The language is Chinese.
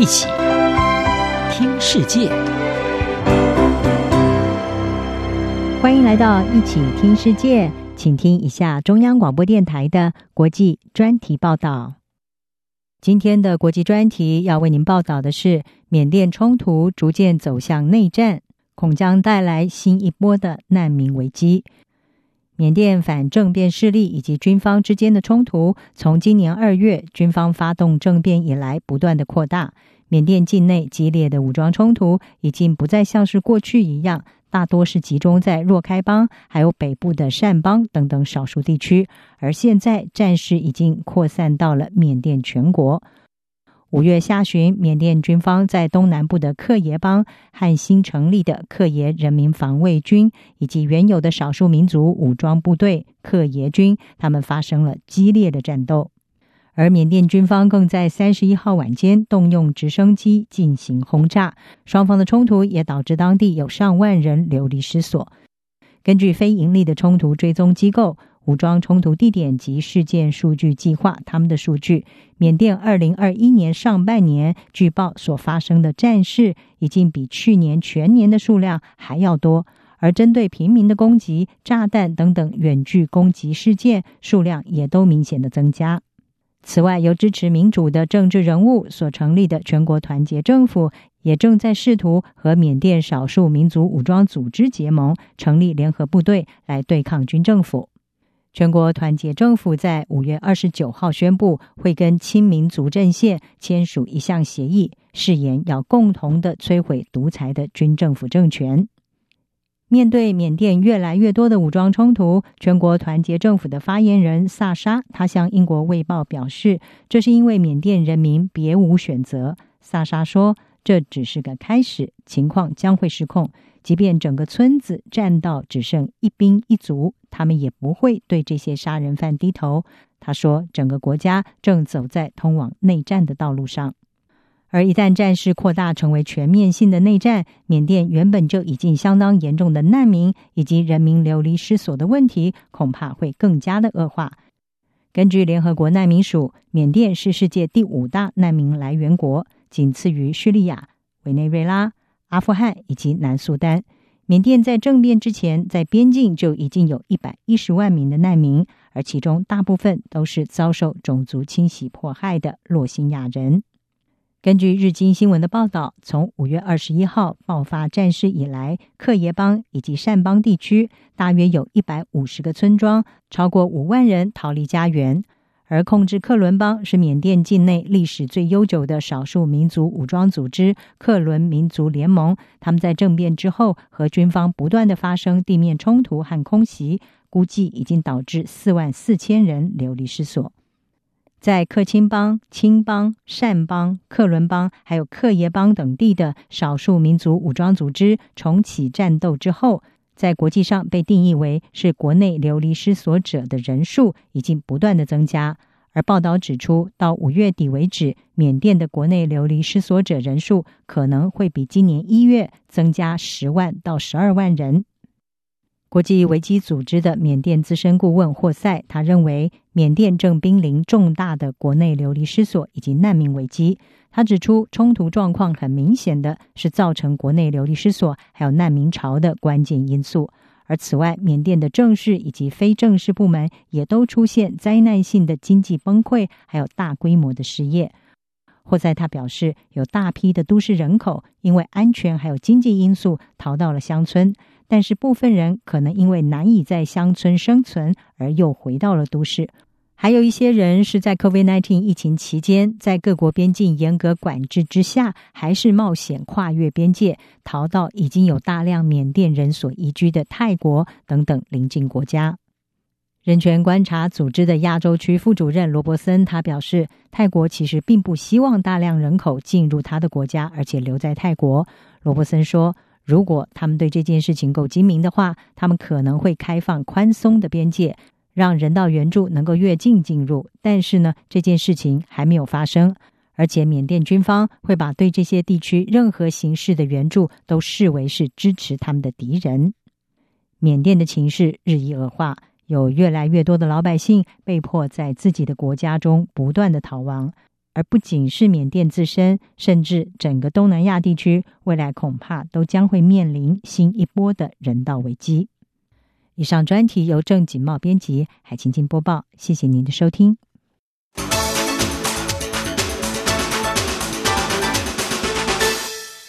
一起听世界，欢迎来到一起听世界，请听一下中央广播电台的国际专题报道。今天的国际专题要为您报道的是：缅甸冲突逐渐走向内战，恐将带来新一波的难民危机。缅甸反政变势力以及军方之间的冲突，从今年二月军方发动政变以来，不断的扩大。缅甸境内激烈的武装冲突，已经不再像是过去一样，大多是集中在若开邦，还有北部的善邦等等少数地区，而现在战事已经扩散到了缅甸全国。五月下旬，缅甸军方在东南部的克耶邦和新成立的克耶人民防卫军，以及原有的少数民族武装部队克耶军，他们发生了激烈的战斗。而缅甸军方更在三十一号晚间动用直升机进行轰炸，双方的冲突也导致当地有上万人流离失所。根据非盈利的冲突追踪机构。武装冲突地点及事件数据计划，他们的数据，缅甸二零二一年上半年据报所发生的战事，已经比去年全年的数量还要多，而针对平民的攻击、炸弹等等远距攻击事件数量也都明显的增加。此外，由支持民主的政治人物所成立的全国团结政府，也正在试图和缅甸少数民族武装组织结盟，成立联合部队来对抗军政府。全国团结政府在五月二十九号宣布，会跟亲民族阵线签署一项协议，誓言要共同的摧毁独裁的军政府政权。面对缅甸越来越多的武装冲突，全国团结政府的发言人萨沙他向英国卫报表示，这是因为缅甸人民别无选择。萨沙说，这只是个开始，情况将会失控。即便整个村子战到只剩一兵一卒，他们也不会对这些杀人犯低头。他说：“整个国家正走在通往内战的道路上，而一旦战事扩大成为全面性的内战，缅甸原本就已经相当严重的难民以及人民流离失所的问题，恐怕会更加的恶化。”根据联合国难民署，缅甸是世界第五大难民来源国，仅次于叙利亚、委内瑞拉。阿富汗以及南苏丹，缅甸在政变之前，在边境就已经有一百一十万名的难民，而其中大部分都是遭受种族清洗迫害的洛兴亚人。根据日经新闻的报道，从五月二十一号爆发战事以来，克耶邦以及善邦地区大约有一百五十个村庄，超过五万人逃离家园。而控制克伦邦是缅甸境内历史最悠久的少数民族武装组织克伦民族联盟。他们在政变之后和军方不断的发生地面冲突和空袭，估计已经导致四万四千人流离失所。在克钦邦、钦邦、善邦、克伦邦还有克耶邦等地的少数民族武装组织重启战斗之后。在国际上被定义为是国内流离失所者的人数已经不断的增加，而报道指出，到五月底为止，缅甸的国内流离失所者人数可能会比今年一月增加十万到十二万人。国际危机组织的缅甸资深顾问霍塞，他认为缅甸正濒临重大的国内流离失所以及难民危机。他指出，冲突状况很明显的是造成国内流离失所还有难民潮的关键因素。而此外，缅甸的正式以及非正式部门也都出现灾难性的经济崩溃，还有大规模的失业。霍塞他表示，有大批的都市人口因为安全还有经济因素逃到了乡村。但是部分人可能因为难以在乡村生存，而又回到了都市。还有一些人是在 COVID-19 疫情期间，在各国边境严格管制之下，还是冒险跨越边界，逃到已经有大量缅甸人所移居的泰国等等邻近国家。人权观察组织的亚洲区副主任罗伯森他表示，泰国其实并不希望大量人口进入他的国家，而且留在泰国。罗伯森说。如果他们对这件事情够精明的话，他们可能会开放宽松的边界，让人道援助能够越境进入。但是呢，这件事情还没有发生，而且缅甸军方会把对这些地区任何形式的援助都视为是支持他们的敌人。缅甸的情势日益恶化，有越来越多的老百姓被迫在自己的国家中不断的逃亡。而不仅是缅甸自身，甚至整个东南亚地区，未来恐怕都将会面临新一波的人道危机。以上专题由郑锦茂编辑，海清清播报。谢谢您的收听。